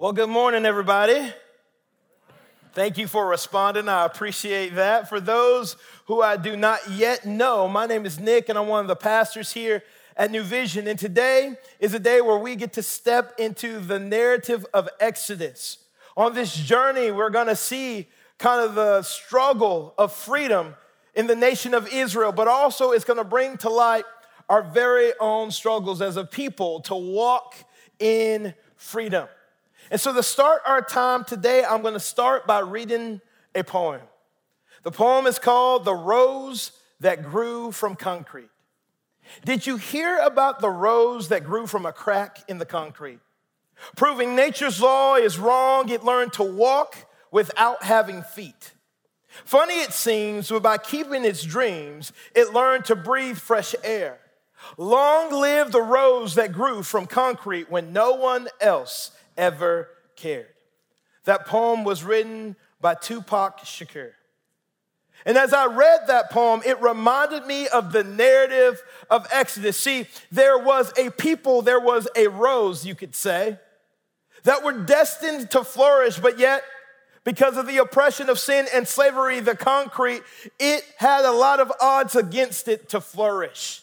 Well, good morning, everybody. Thank you for responding. I appreciate that. For those who I do not yet know, my name is Nick, and I'm one of the pastors here at New Vision. And today is a day where we get to step into the narrative of Exodus. On this journey, we're gonna see kind of the struggle of freedom in the nation of Israel, but also it's gonna bring to light our very own struggles as a people to walk in freedom. And so, to start our time today, I'm going to start by reading a poem. The poem is called The Rose That Grew from Concrete. Did you hear about the rose that grew from a crack in the concrete? Proving nature's law is wrong, it learned to walk without having feet. Funny it seems, but by keeping its dreams, it learned to breathe fresh air. Long live the rose that grew from concrete when no one else ever cared. That poem was written by Tupac Shakur. And as I read that poem, it reminded me of the narrative of Exodus. See, there was a people, there was a rose, you could say, that were destined to flourish, but yet, because of the oppression of sin and slavery, the concrete, it had a lot of odds against it to flourish.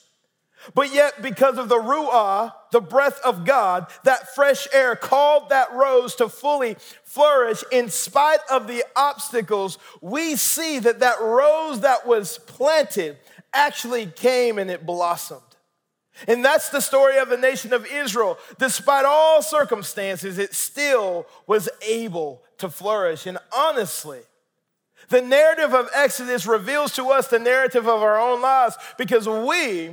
But yet, because of the Ruah, the breath of God, that fresh air called that rose to fully flourish in spite of the obstacles, we see that that rose that was planted actually came and it blossomed. And that's the story of the nation of Israel. Despite all circumstances, it still was able to flourish. And honestly, the narrative of Exodus reveals to us the narrative of our own lives because we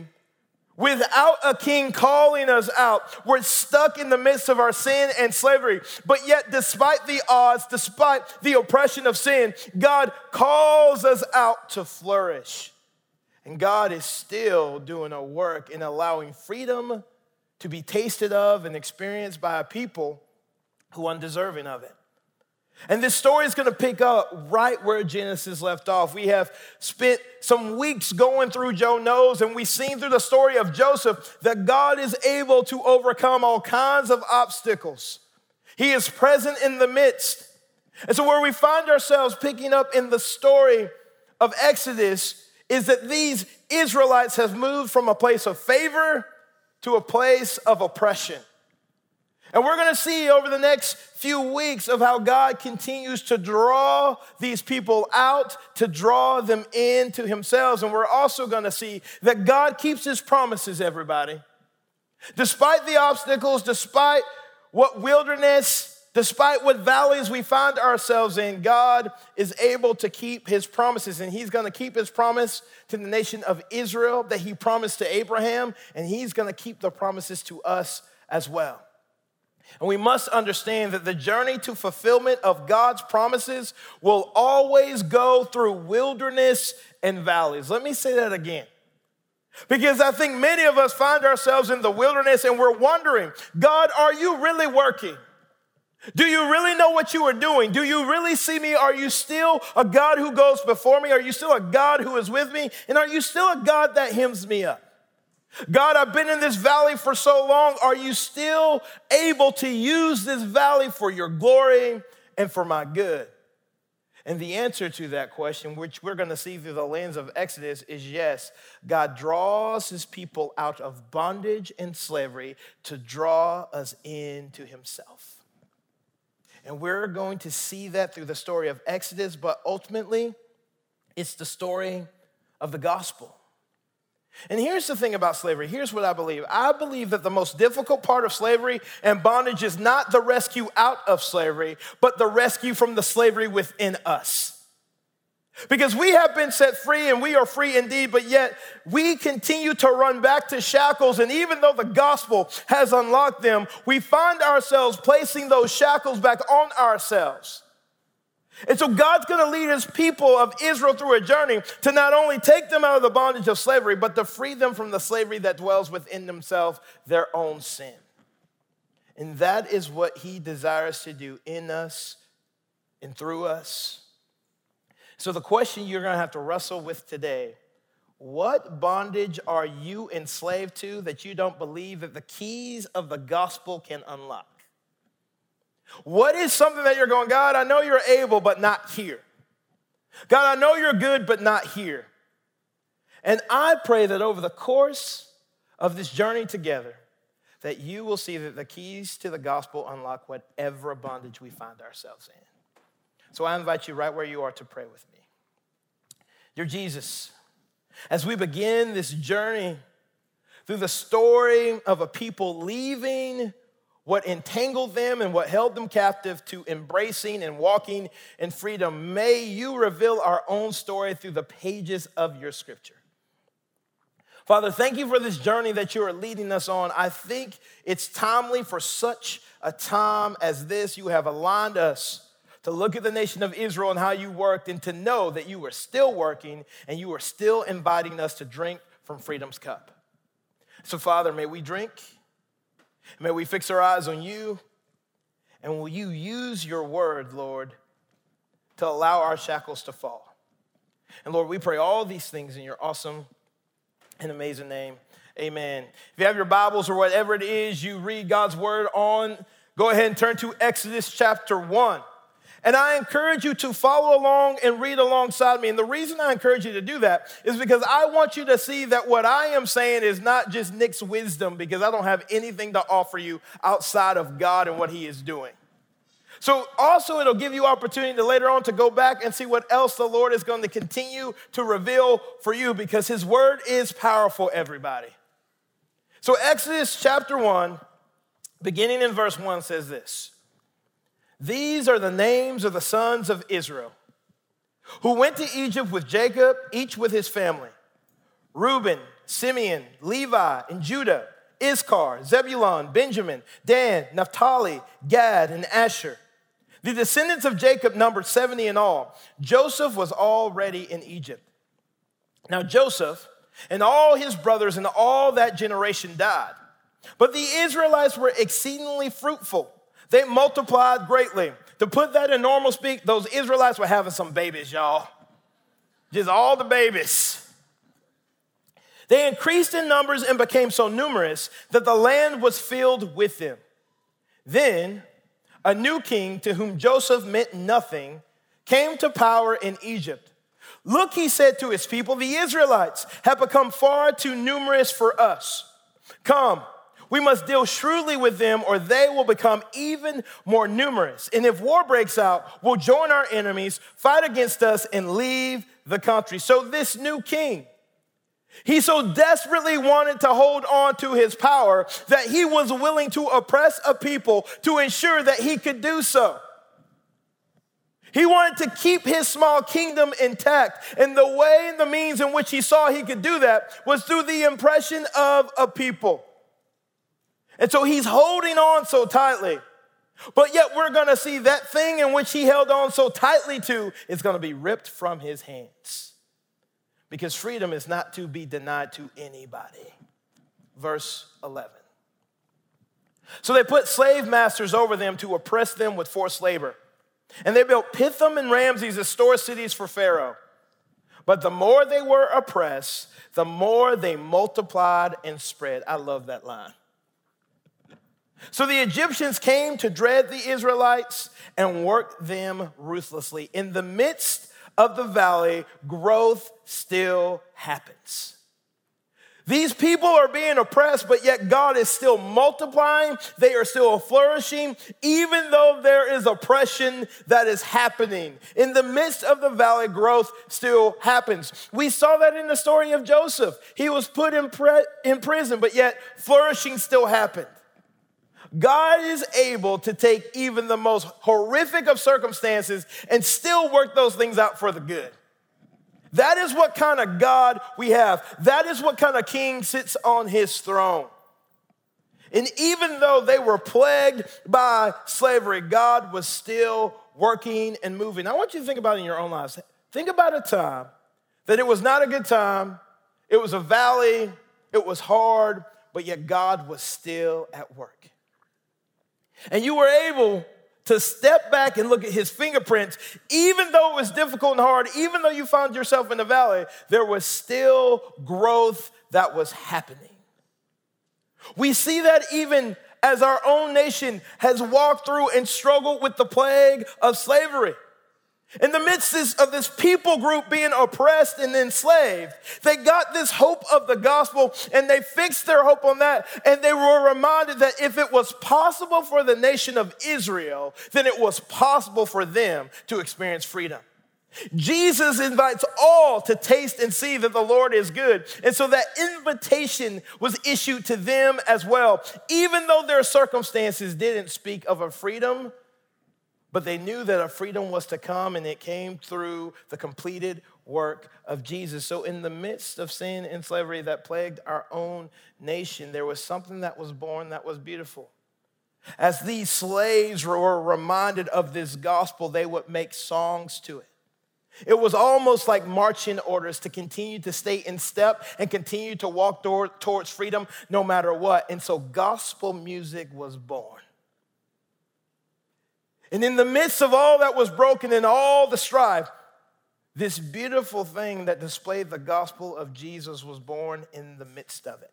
Without a king calling us out, we're stuck in the midst of our sin and slavery. But yet, despite the odds, despite the oppression of sin, God calls us out to flourish. And God is still doing a work in allowing freedom to be tasted of and experienced by a people who are undeserving of it. And this story is going to pick up right where Genesis left off. We have spent some weeks going through Joe knows, and we've seen through the story of Joseph that God is able to overcome all kinds of obstacles. He is present in the midst. And so, where we find ourselves picking up in the story of Exodus is that these Israelites have moved from a place of favor to a place of oppression. And we're gonna see over the next few weeks of how God continues to draw these people out, to draw them into Himself. And we're also gonna see that God keeps His promises, everybody. Despite the obstacles, despite what wilderness, despite what valleys we find ourselves in, God is able to keep His promises. And He's gonna keep His promise to the nation of Israel that He promised to Abraham, and He's gonna keep the promises to us as well. And we must understand that the journey to fulfillment of God's promises will always go through wilderness and valleys. Let me say that again. Because I think many of us find ourselves in the wilderness and we're wondering, God, are you really working? Do you really know what you are doing? Do you really see me? Are you still a God who goes before me? Are you still a God who is with me? And are you still a God that hems me up? God, I've been in this valley for so long. Are you still able to use this valley for your glory and for my good? And the answer to that question, which we're going to see through the lens of Exodus, is yes. God draws his people out of bondage and slavery to draw us into himself. And we're going to see that through the story of Exodus, but ultimately, it's the story of the gospel. And here's the thing about slavery. Here's what I believe. I believe that the most difficult part of slavery and bondage is not the rescue out of slavery, but the rescue from the slavery within us. Because we have been set free and we are free indeed, but yet we continue to run back to shackles. And even though the gospel has unlocked them, we find ourselves placing those shackles back on ourselves. And so God's going to lead his people of Israel through a journey to not only take them out of the bondage of slavery, but to free them from the slavery that dwells within themselves, their own sin. And that is what he desires to do in us and through us. So, the question you're going to have to wrestle with today what bondage are you enslaved to that you don't believe that the keys of the gospel can unlock? What is something that you're going, God, I know you're able, but not here? God, I know you're good, but not here. And I pray that over the course of this journey together, that you will see that the keys to the gospel unlock whatever bondage we find ourselves in. So I invite you right where you are to pray with me. Dear Jesus, as we begin this journey through the story of a people leaving what entangled them and what held them captive to embracing and walking in freedom, may you reveal our own story through the pages of your scripture. Father, thank you for this journey that you are leading us on. I think it's timely for such a time as this. You have aligned us to look at the nation of Israel and how you worked and to know that you are still working and you are still inviting us to drink from freedom's cup. So, Father, may we drink, may we fix our eyes on you, and will you use your word, Lord, to allow our shackles to fall? And Lord, we pray all these things in your awesome and amazing name. Amen. If you have your Bibles or whatever it is you read God's word on, go ahead and turn to Exodus chapter 1. And I encourage you to follow along and read alongside me. And the reason I encourage you to do that is because I want you to see that what I am saying is not just Nick's wisdom, because I don't have anything to offer you outside of God and what He is doing. So, also, it'll give you opportunity to later on to go back and see what else the Lord is going to continue to reveal for you because His word is powerful, everybody. So, Exodus chapter 1, beginning in verse 1, says this. These are the names of the sons of Israel who went to Egypt with Jacob, each with his family Reuben, Simeon, Levi, and Judah, Issachar, Zebulun, Benjamin, Dan, Naphtali, Gad, and Asher. The descendants of Jacob numbered 70 in all. Joseph was already in Egypt. Now, Joseph and all his brothers and all that generation died. But the Israelites were exceedingly fruitful they multiplied greatly. To put that in normal speak, those Israelites were having some babies, y'all. Just all the babies. They increased in numbers and became so numerous that the land was filled with them. Then a new king to whom Joseph meant nothing came to power in Egypt. Look, he said to his people, the Israelites have become far too numerous for us. Come, we must deal shrewdly with them, or they will become even more numerous. And if war breaks out, we'll join our enemies, fight against us, and leave the country. So, this new king, he so desperately wanted to hold on to his power that he was willing to oppress a people to ensure that he could do so. He wanted to keep his small kingdom intact. And the way and the means in which he saw he could do that was through the impression of a people. And so he's holding on so tightly. But yet we're going to see that thing in which he held on so tightly to is going to be ripped from his hands. Because freedom is not to be denied to anybody. Verse 11. So they put slave masters over them to oppress them with forced labor. And they built Pithom and Ramses as store cities for Pharaoh. But the more they were oppressed, the more they multiplied and spread. I love that line. So the Egyptians came to dread the Israelites and worked them ruthlessly. In the midst of the valley, growth still happens. These people are being oppressed, but yet God is still multiplying. They are still flourishing, even though there is oppression that is happening. In the midst of the valley, growth still happens. We saw that in the story of Joseph. He was put in, pre- in prison, but yet flourishing still happened. God is able to take even the most horrific of circumstances and still work those things out for the good. That is what kind of God we have. That is what kind of king sits on his throne. And even though they were plagued by slavery, God was still working and moving. I want you to think about it in your own lives. Think about a time that it was not a good time, it was a valley, it was hard, but yet God was still at work. And you were able to step back and look at his fingerprints, even though it was difficult and hard, even though you found yourself in the valley, there was still growth that was happening. We see that even as our own nation has walked through and struggled with the plague of slavery. In the midst of this people group being oppressed and enslaved, they got this hope of the gospel and they fixed their hope on that. And they were reminded that if it was possible for the nation of Israel, then it was possible for them to experience freedom. Jesus invites all to taste and see that the Lord is good. And so that invitation was issued to them as well, even though their circumstances didn't speak of a freedom but they knew that a freedom was to come and it came through the completed work of Jesus. So, in the midst of sin and slavery that plagued our own nation, there was something that was born that was beautiful. As these slaves were reminded of this gospel, they would make songs to it. It was almost like marching orders to continue to stay in step and continue to walk towards freedom no matter what. And so, gospel music was born. And in the midst of all that was broken and all the strife, this beautiful thing that displayed the gospel of Jesus was born in the midst of it.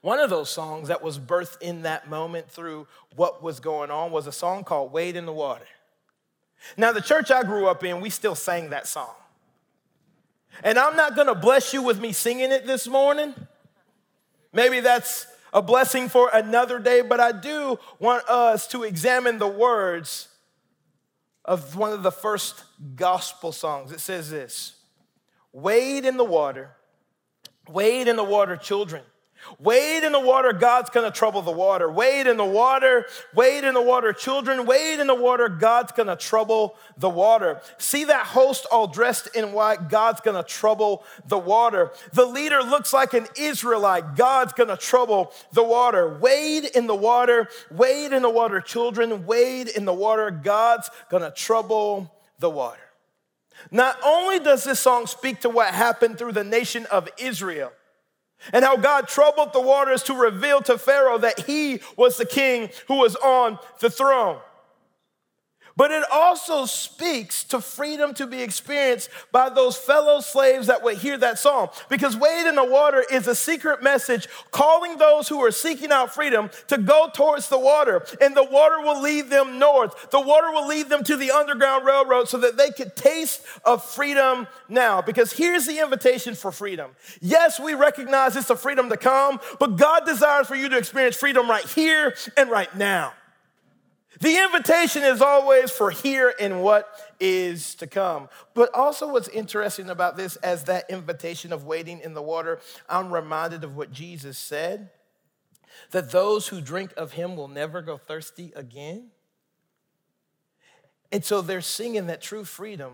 One of those songs that was birthed in that moment through what was going on was a song called Wade in the Water. Now, the church I grew up in, we still sang that song. And I'm not gonna bless you with me singing it this morning. Maybe that's a blessing for another day, but I do want us to examine the words of one of the first gospel songs. It says this Wade in the water, wade in the water, children. Wade in the water, God's gonna trouble the water. Wade in the water, wade in the water, children. Wade in the water, God's gonna trouble the water. See that host all dressed in white, God's gonna trouble the water. The leader looks like an Israelite, God's gonna trouble the water. Wade in the water, wade in the water, children. Wade in the water, God's gonna trouble the water. Not only does this song speak to what happened through the nation of Israel, and how God troubled the waters to reveal to Pharaoh that he was the king who was on the throne but it also speaks to freedom to be experienced by those fellow slaves that would hear that song. Because Wade in the Water is a secret message calling those who are seeking out freedom to go towards the water. And the water will lead them north. The water will lead them to the Underground Railroad so that they could taste of freedom now. Because here's the invitation for freedom. Yes, we recognize it's a freedom to come, but God desires for you to experience freedom right here and right now. The invitation is always for here and what is to come. But also, what's interesting about this, as that invitation of waiting in the water, I'm reminded of what Jesus said that those who drink of him will never go thirsty again. And so they're singing that true freedom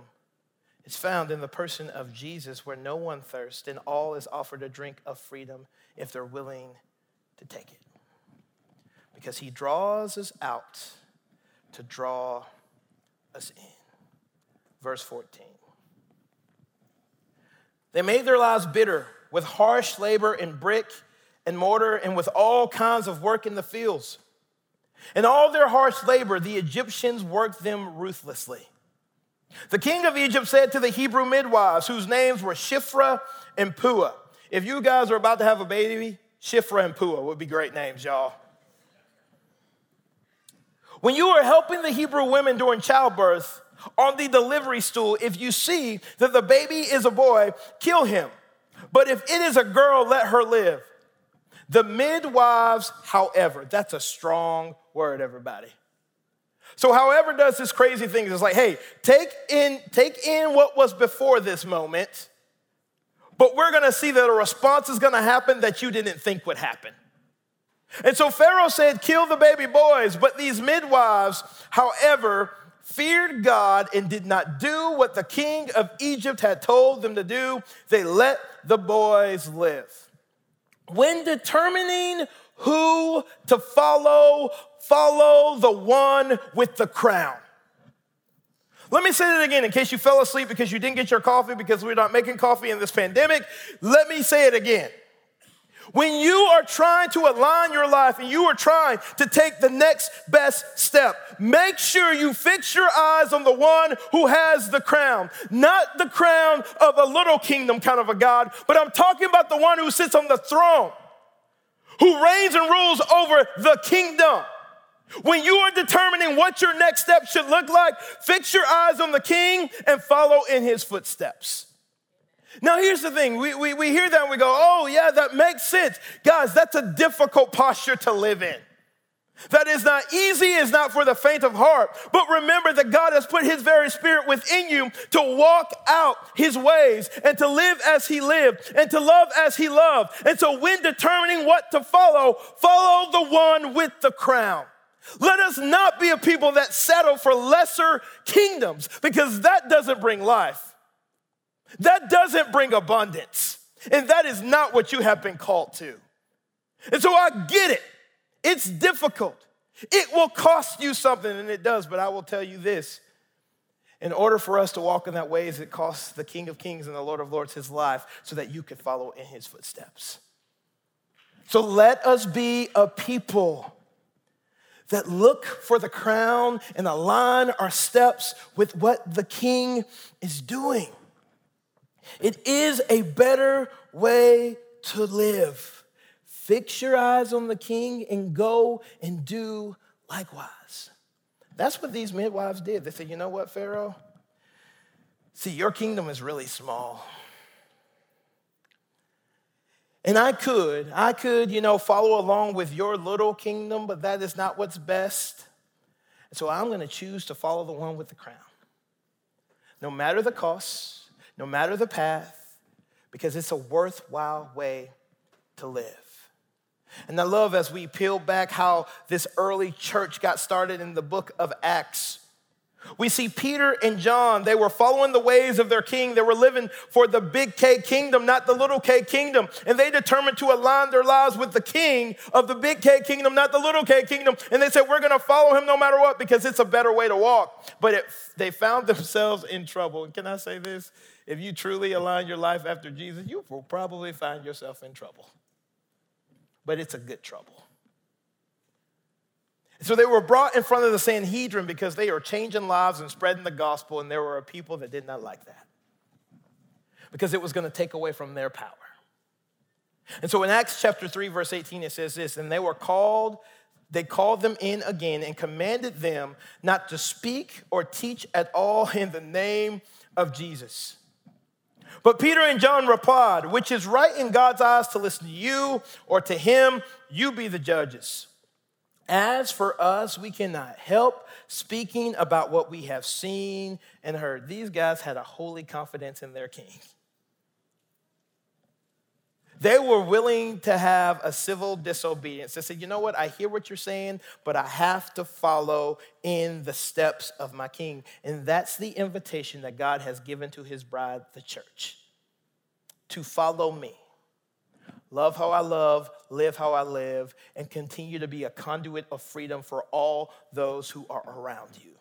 is found in the person of Jesus, where no one thirsts and all is offered a drink of freedom if they're willing to take it. Because he draws us out to draw us in. Verse 14. They made their lives bitter with harsh labor in brick and mortar and with all kinds of work in the fields. In all their harsh labor, the Egyptians worked them ruthlessly. The king of Egypt said to the Hebrew midwives, whose names were Shifra and Puah, if you guys are about to have a baby, Shifra and Puah would be great names, y'all. When you are helping the Hebrew women during childbirth on the delivery stool, if you see that the baby is a boy, kill him. But if it is a girl, let her live. The midwives, however, that's a strong word, everybody. So, however, does this crazy thing is like, hey, take in, take in what was before this moment, but we're gonna see that a response is gonna happen that you didn't think would happen. And so Pharaoh said, Kill the baby boys. But these midwives, however, feared God and did not do what the king of Egypt had told them to do. They let the boys live. When determining who to follow, follow the one with the crown. Let me say that again in case you fell asleep because you didn't get your coffee because we're not making coffee in this pandemic. Let me say it again. When you are trying to align your life and you are trying to take the next best step, make sure you fix your eyes on the one who has the crown. Not the crown of a little kingdom kind of a God, but I'm talking about the one who sits on the throne who reigns and rules over the kingdom. When you are determining what your next step should look like, fix your eyes on the king and follow in his footsteps. Now, here's the thing we, we, we hear that and we go, oh, yeah, that makes sense. Guys, that's a difficult posture to live in. That is not easy, is not for the faint of heart. But remember that God has put His very Spirit within you to walk out His ways and to live as He lived and to love as He loved. And so, when determining what to follow, follow the one with the crown. Let us not be a people that settle for lesser kingdoms because that doesn't bring life. That doesn't bring abundance. And that is not what you have been called to. And so I get it. It's difficult. It will cost you something, and it does, but I will tell you this. In order for us to walk in that way, it costs the King of Kings and the Lord of Lords his life so that you could follow in his footsteps. So let us be a people that look for the crown and align our steps with what the king is doing. It is a better way to live. Fix your eyes on the king and go and do likewise. That's what these midwives did. They said, You know what, Pharaoh? See, your kingdom is really small. And I could, I could, you know, follow along with your little kingdom, but that is not what's best. So I'm going to choose to follow the one with the crown. No matter the cost, no matter the path, because it's a worthwhile way to live. And I love as we peel back how this early church got started in the book of Acts. We see Peter and John, they were following the ways of their king. They were living for the big K kingdom, not the little K kingdom. And they determined to align their lives with the king of the big K kingdom, not the little K kingdom. And they said, We're going to follow him no matter what because it's a better way to walk. But it, they found themselves in trouble. And can I say this? If you truly align your life after Jesus, you will probably find yourself in trouble. But it's a good trouble. So they were brought in front of the Sanhedrin because they are changing lives and spreading the gospel, and there were people that did not like that because it was going to take away from their power. And so in Acts chapter 3, verse 18, it says this, and they were called, they called them in again and commanded them not to speak or teach at all in the name of Jesus. But Peter and John replied, Which is right in God's eyes to listen to you or to him? You be the judges. As for us, we cannot help speaking about what we have seen and heard. These guys had a holy confidence in their king. They were willing to have a civil disobedience. They said, you know what, I hear what you're saying, but I have to follow in the steps of my king. And that's the invitation that God has given to his bride, the church, to follow me love how I love, live how I live, and continue to be a conduit of freedom for all those who are around you.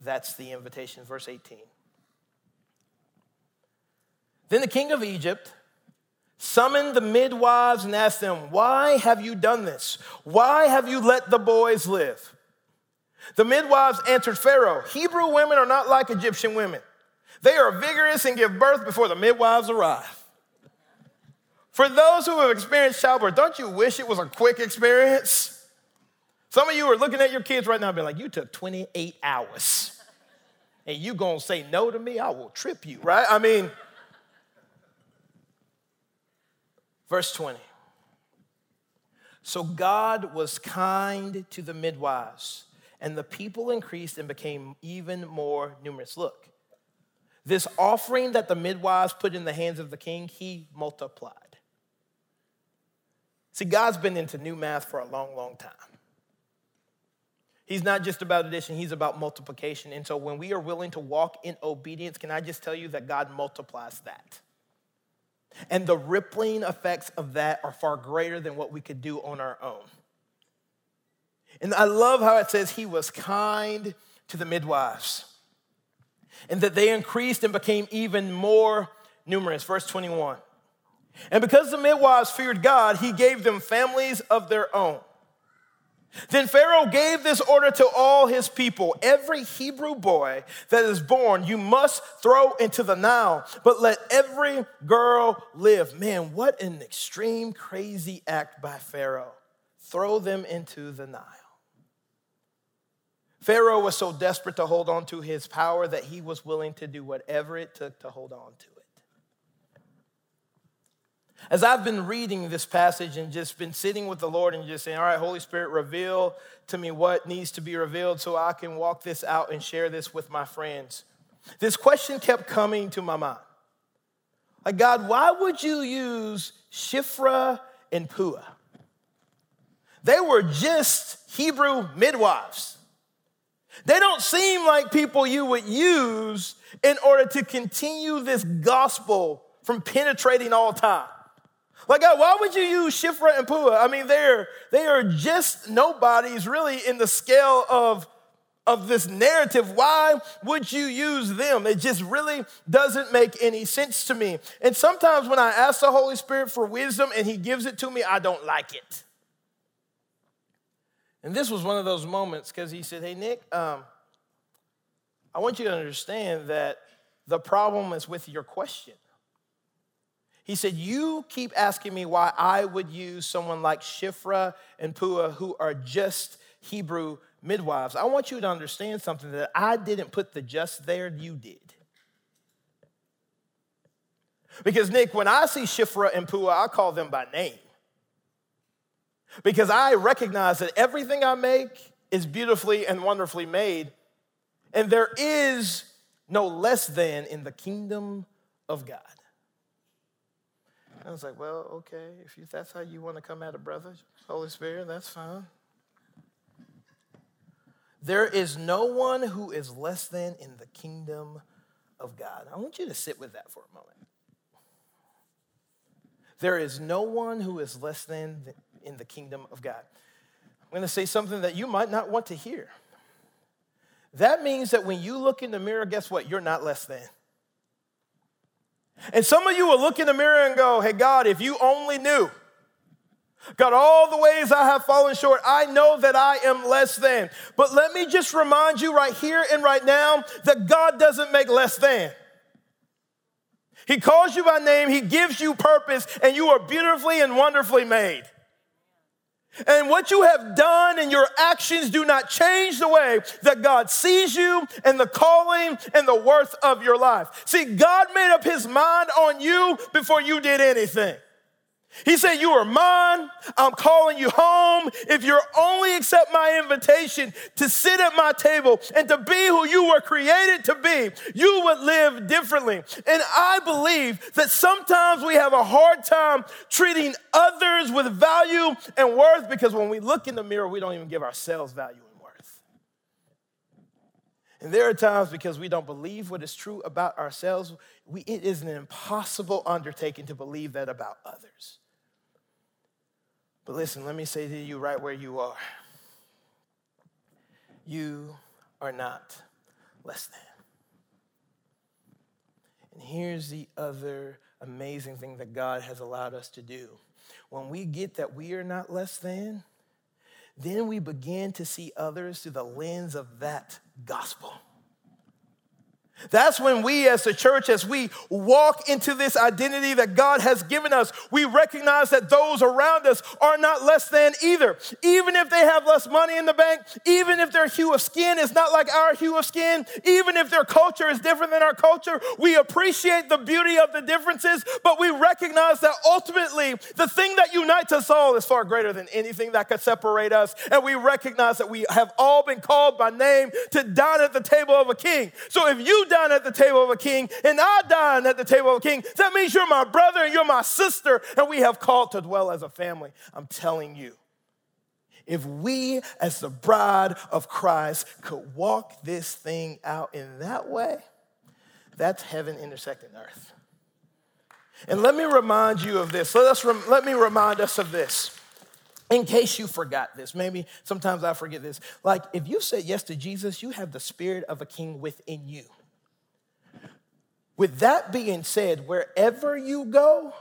That's the invitation, verse 18. Then the king of Egypt summoned the midwives and ask them, Why have you done this? Why have you let the boys live? The midwives answered Pharaoh, Hebrew women are not like Egyptian women. They are vigorous and give birth before the midwives arrive. For those who have experienced childbirth, don't you wish it was a quick experience? Some of you are looking at your kids right now and be like, you took 28 hours. And you gonna say no to me? I will trip you, right? I mean, verse 20. So God was kind to the midwives, and the people increased and became even more numerous. Look, this offering that the midwives put in the hands of the king, he multiplied. See, God's been into new math for a long, long time. He's not just about addition, he's about multiplication. And so when we are willing to walk in obedience, can I just tell you that God multiplies that? And the rippling effects of that are far greater than what we could do on our own. And I love how it says he was kind to the midwives and that they increased and became even more numerous. Verse 21. And because the midwives feared God, he gave them families of their own. Then Pharaoh gave this order to all his people Every Hebrew boy that is born, you must throw into the Nile, but let every girl live. Man, what an extreme, crazy act by Pharaoh. Throw them into the Nile. Pharaoh was so desperate to hold on to his power that he was willing to do whatever it took to hold on to it. As I've been reading this passage and just been sitting with the Lord and just saying, All right, Holy Spirit, reveal to me what needs to be revealed so I can walk this out and share this with my friends, this question kept coming to my mind. Like, God, why would you use Shifra and Puah? They were just Hebrew midwives. They don't seem like people you would use in order to continue this gospel from penetrating all time. Like, God, why would you use Shifra and Puah? I mean, they're, they are just nobodies really in the scale of, of this narrative. Why would you use them? It just really doesn't make any sense to me. And sometimes when I ask the Holy Spirit for wisdom and He gives it to me, I don't like it. And this was one of those moments because He said, Hey, Nick, um, I want you to understand that the problem is with your question. He said, You keep asking me why I would use someone like Shifra and Puah, who are just Hebrew midwives. I want you to understand something that I didn't put the just there, you did. Because, Nick, when I see Shifra and Puah, I call them by name. Because I recognize that everything I make is beautifully and wonderfully made, and there is no less than in the kingdom of God. I was like, well, okay, if you, that's how you want to come at a brother, Holy Spirit, that's fine. There is no one who is less than in the kingdom of God. I want you to sit with that for a moment. There is no one who is less than in the kingdom of God. I'm going to say something that you might not want to hear. That means that when you look in the mirror, guess what? You're not less than. And some of you will look in the mirror and go, Hey, God, if you only knew. God, all the ways I have fallen short, I know that I am less than. But let me just remind you right here and right now that God doesn't make less than. He calls you by name, He gives you purpose, and you are beautifully and wonderfully made. And what you have done and your actions do not change the way that God sees you and the calling and the worth of your life. See, God made up his mind on you before you did anything. He said, You are mine. I'm calling you home. If you only accept my invitation to sit at my table and to be who you were created to be, you would live differently. And I believe that sometimes we have a hard time treating others with value and worth because when we look in the mirror, we don't even give ourselves value and worth. And there are times because we don't believe what is true about ourselves, we, it is an impossible undertaking to believe that about others. But listen, let me say to you right where you are you are not less than. And here's the other amazing thing that God has allowed us to do. When we get that we are not less than, then we begin to see others through the lens of that gospel. That's when we, as the church, as we walk into this identity that God has given us, we recognize that those around us are not less than either. Even if they have less money in the bank, even if their hue of skin is not like our hue of skin, even if their culture is different than our culture, we appreciate the beauty of the differences, but we recognize that ultimately the thing that unites us all is far greater than anything that could separate us. And we recognize that we have all been called by name to dine at the table of a king. So if you dine at the table of a king and I dine at the table of a king, that means you're my brother and you're my sister, and we have called to dwell as a family. I'm telling you, if we, as the bride of Christ, could walk this thing out in that way, that's heaven intersecting earth. And let me remind you of this. Let, us let me remind us of this. In case you forgot this, maybe sometimes I forget this. Like, if you said yes to Jesus, you have the spirit of a king within you. With that being said, wherever you go,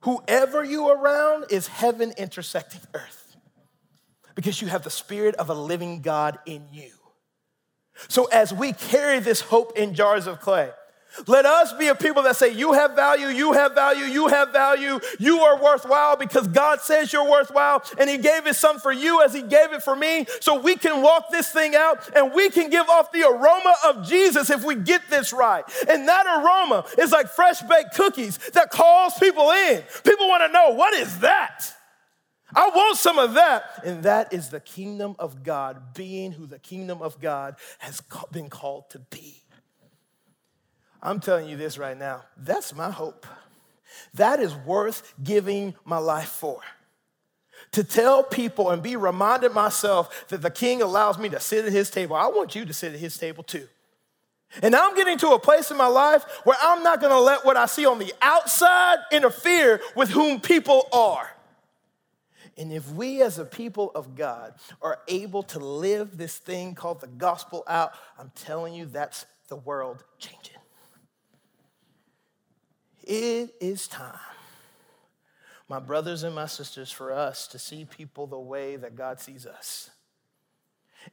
whoever you are around is heaven intersecting earth. because you have the spirit of a living God in you. So as we carry this hope in jars of clay, let us be a people that say, You have value, you have value, you have value, you are worthwhile because God says you're worthwhile and He gave His Son for you as He gave it for me. So we can walk this thing out and we can give off the aroma of Jesus if we get this right. And that aroma is like fresh baked cookies that calls people in. People want to know, What is that? I want some of that. And that is the kingdom of God, being who the kingdom of God has been called to be. I'm telling you this right now. That's my hope. That is worth giving my life for. To tell people and be reminded myself that the king allows me to sit at his table. I want you to sit at his table too. And I'm getting to a place in my life where I'm not gonna let what I see on the outside interfere with whom people are. And if we as a people of God are able to live this thing called the gospel out, I'm telling you, that's the world changing. It is time, my brothers and my sisters, for us to see people the way that God sees us.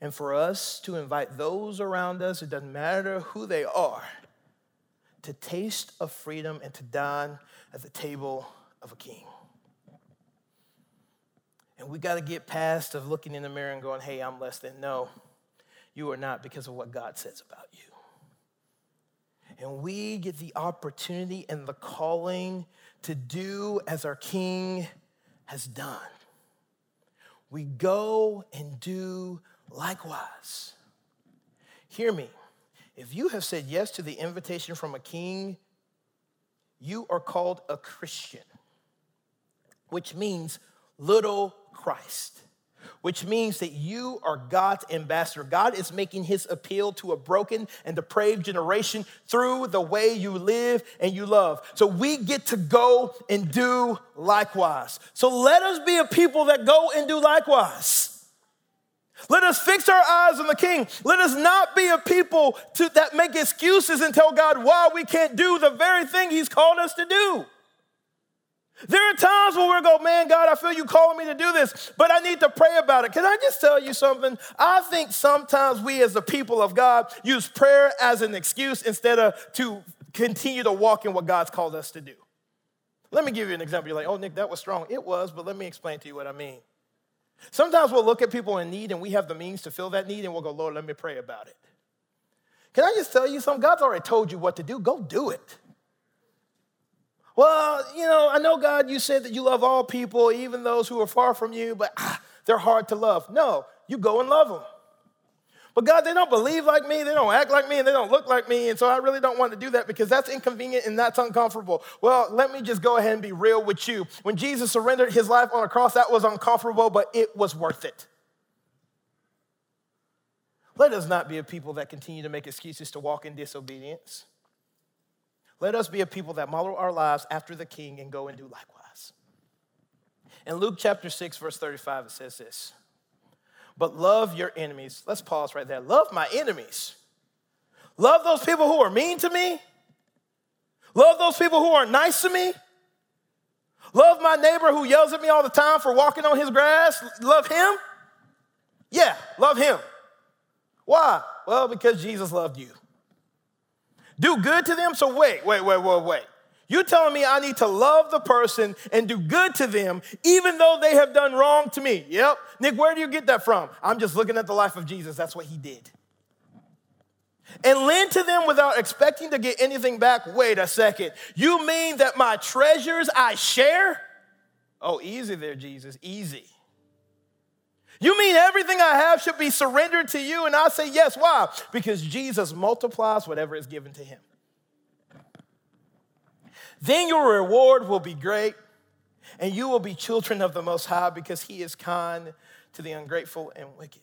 And for us to invite those around us, it doesn't matter who they are, to taste of freedom and to dine at the table of a king. And we got to get past of looking in the mirror and going, hey, I'm less than. No, you are not because of what God says about you. And we get the opportunity and the calling to do as our King has done. We go and do likewise. Hear me. If you have said yes to the invitation from a king, you are called a Christian, which means little Christ which means that you are God's ambassador. God is making his appeal to a broken and depraved generation through the way you live and you love. So we get to go and do likewise. So let us be a people that go and do likewise. Let us fix our eyes on the King. Let us not be a people to, that make excuses and tell God why we can't do the very thing He's called us to do. There are times when we go, man, God, I feel you calling me to do this, but I need to pray about it. Can I just tell you something? I think sometimes we as the people of God use prayer as an excuse instead of to continue to walk in what God's called us to do. Let me give you an example. You're like, oh, Nick, that was strong. It was, but let me explain to you what I mean. Sometimes we'll look at people in need and we have the means to fill that need and we'll go, Lord, let me pray about it. Can I just tell you something? God's already told you what to do. Go do it. Well, you know, I know, God, you said that you love all people, even those who are far from you, but ah, they're hard to love. No, you go and love them. But God, they don't believe like me, they don't act like me, and they don't look like me, and so I really don't want to do that because that's inconvenient and that's uncomfortable. Well, let me just go ahead and be real with you. When Jesus surrendered his life on a cross, that was uncomfortable, but it was worth it. Let us not be a people that continue to make excuses to walk in disobedience. Let us be a people that model our lives after the King and go and do likewise. In Luke chapter 6, verse 35, it says this But love your enemies. Let's pause right there. Love my enemies. Love those people who are mean to me. Love those people who are nice to me. Love my neighbor who yells at me all the time for walking on his grass. Love him. Yeah, love him. Why? Well, because Jesus loved you. Do good to them? So wait, wait, wait, wait, wait. You're telling me I need to love the person and do good to them even though they have done wrong to me. Yep. Nick, where do you get that from? I'm just looking at the life of Jesus. That's what he did. And lend to them without expecting to get anything back. Wait a second. You mean that my treasures I share? Oh, easy there, Jesus. Easy. You mean everything I have should be surrendered to you? And I say, yes. Why? Because Jesus multiplies whatever is given to him. Then your reward will be great, and you will be children of the Most High because he is kind to the ungrateful and wicked.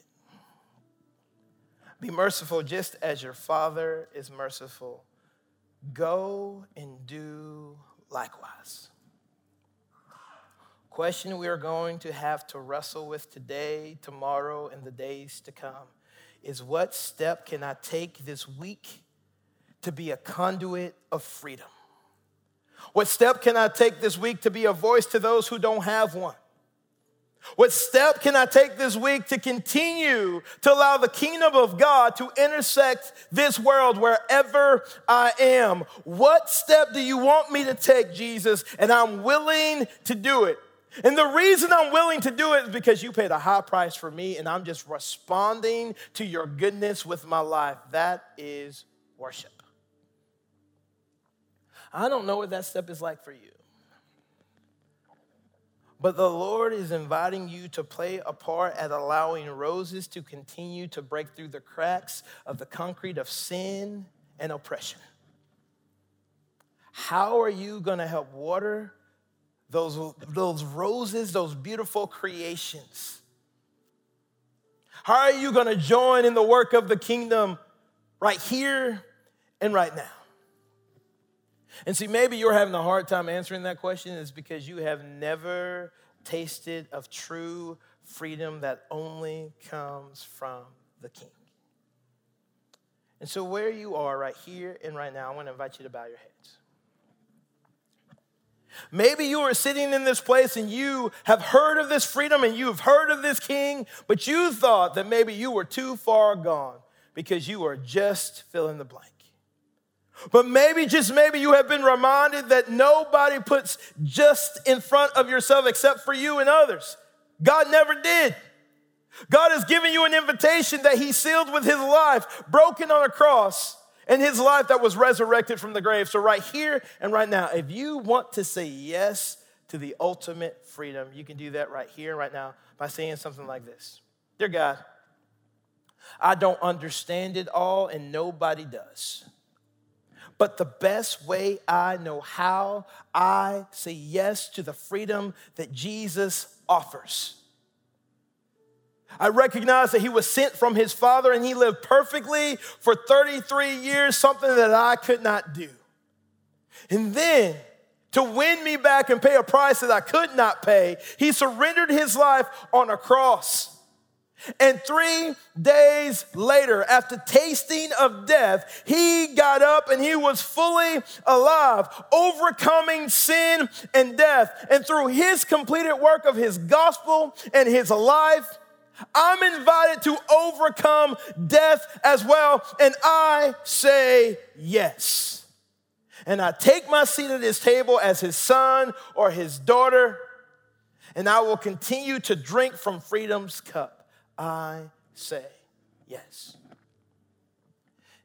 Be merciful just as your Father is merciful. Go and do likewise question we are going to have to wrestle with today, tomorrow, and the days to come is what step can I take this week to be a conduit of freedom? What step can I take this week to be a voice to those who don't have one? What step can I take this week to continue to allow the kingdom of God to intersect this world wherever I am? What step do you want me to take, Jesus? And I'm willing to do it. And the reason I'm willing to do it is because you paid a high price for me and I'm just responding to your goodness with my life. That is worship. I don't know what that step is like for you. But the Lord is inviting you to play a part at allowing roses to continue to break through the cracks of the concrete of sin and oppression. How are you going to help water those, those roses, those beautiful creations? How are you going to join in the work of the kingdom right here and right now? And see, maybe you're having a hard time answering that question is because you have never tasted of true freedom that only comes from the King. And so, where you are right here and right now, I want to invite you to bow your heads. Maybe you are sitting in this place and you have heard of this freedom and you've heard of this king, but you thought that maybe you were too far gone because you are just fill in the blank. But maybe, just maybe, you have been reminded that nobody puts just in front of yourself except for you and others. God never did. God has given you an invitation that He sealed with His life, broken on a cross, and His life that was resurrected from the grave. So, right here and right now, if you want to say yes to the ultimate freedom, you can do that right here right now by saying something like this Dear God, I don't understand it all, and nobody does. But the best way I know how, I say yes to the freedom that Jesus offers. I recognize that he was sent from his father and he lived perfectly for 33 years, something that I could not do. And then to win me back and pay a price that I could not pay, he surrendered his life on a cross. And three days later, after tasting of death, he got up and he was fully alive, overcoming sin and death. And through his completed work of his gospel and his life, I'm invited to overcome death as well. And I say yes. And I take my seat at his table as his son or his daughter, and I will continue to drink from freedom's cup. I say yes.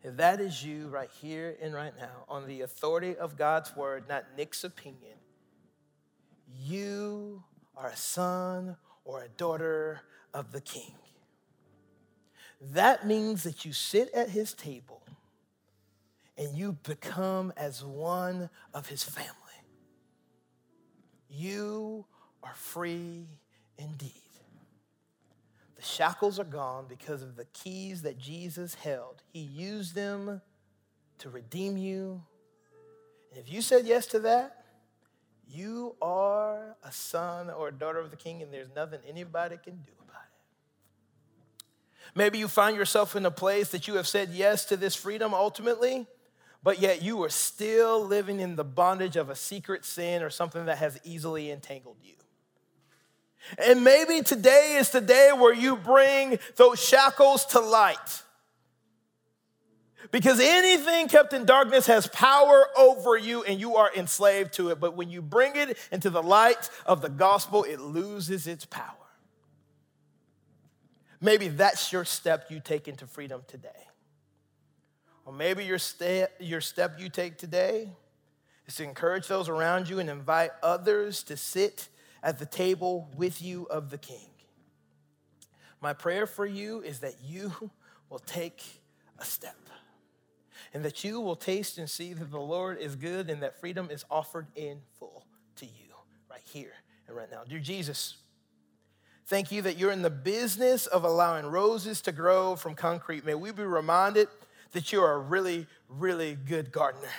If that is you right here and right now, on the authority of God's word, not Nick's opinion, you are a son or a daughter of the king. That means that you sit at his table and you become as one of his family. You are free indeed The shackles are gone because of the keys that Jesus held. He used them to redeem you. And if you said yes to that, you are a son or a daughter of the king, and there's nothing anybody can do. Maybe you find yourself in a place that you have said yes to this freedom ultimately, but yet you are still living in the bondage of a secret sin or something that has easily entangled you. And maybe today is the day where you bring those shackles to light. Because anything kept in darkness has power over you and you are enslaved to it. But when you bring it into the light of the gospel, it loses its power. Maybe that's your step you take into freedom today. Or maybe your, step, your step you take today is to encourage those around you and invite others to sit at the table with you of the king. My prayer for you is that you will take a step and that you will taste and see that the Lord is good and that freedom is offered in full to you right here and right now. Dear Jesus, thank you that you're in the business of allowing roses to grow from concrete. May we be reminded that you are a really, really good gardener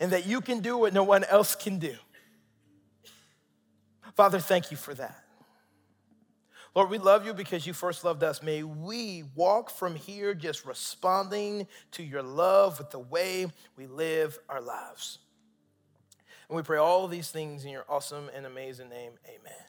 and that you can do what no one else can do. Father, thank you for that. Lord, we love you because you first loved us. May we walk from here just responding to your love with the way we live our lives. And we pray all these things in your awesome and amazing name. Amen.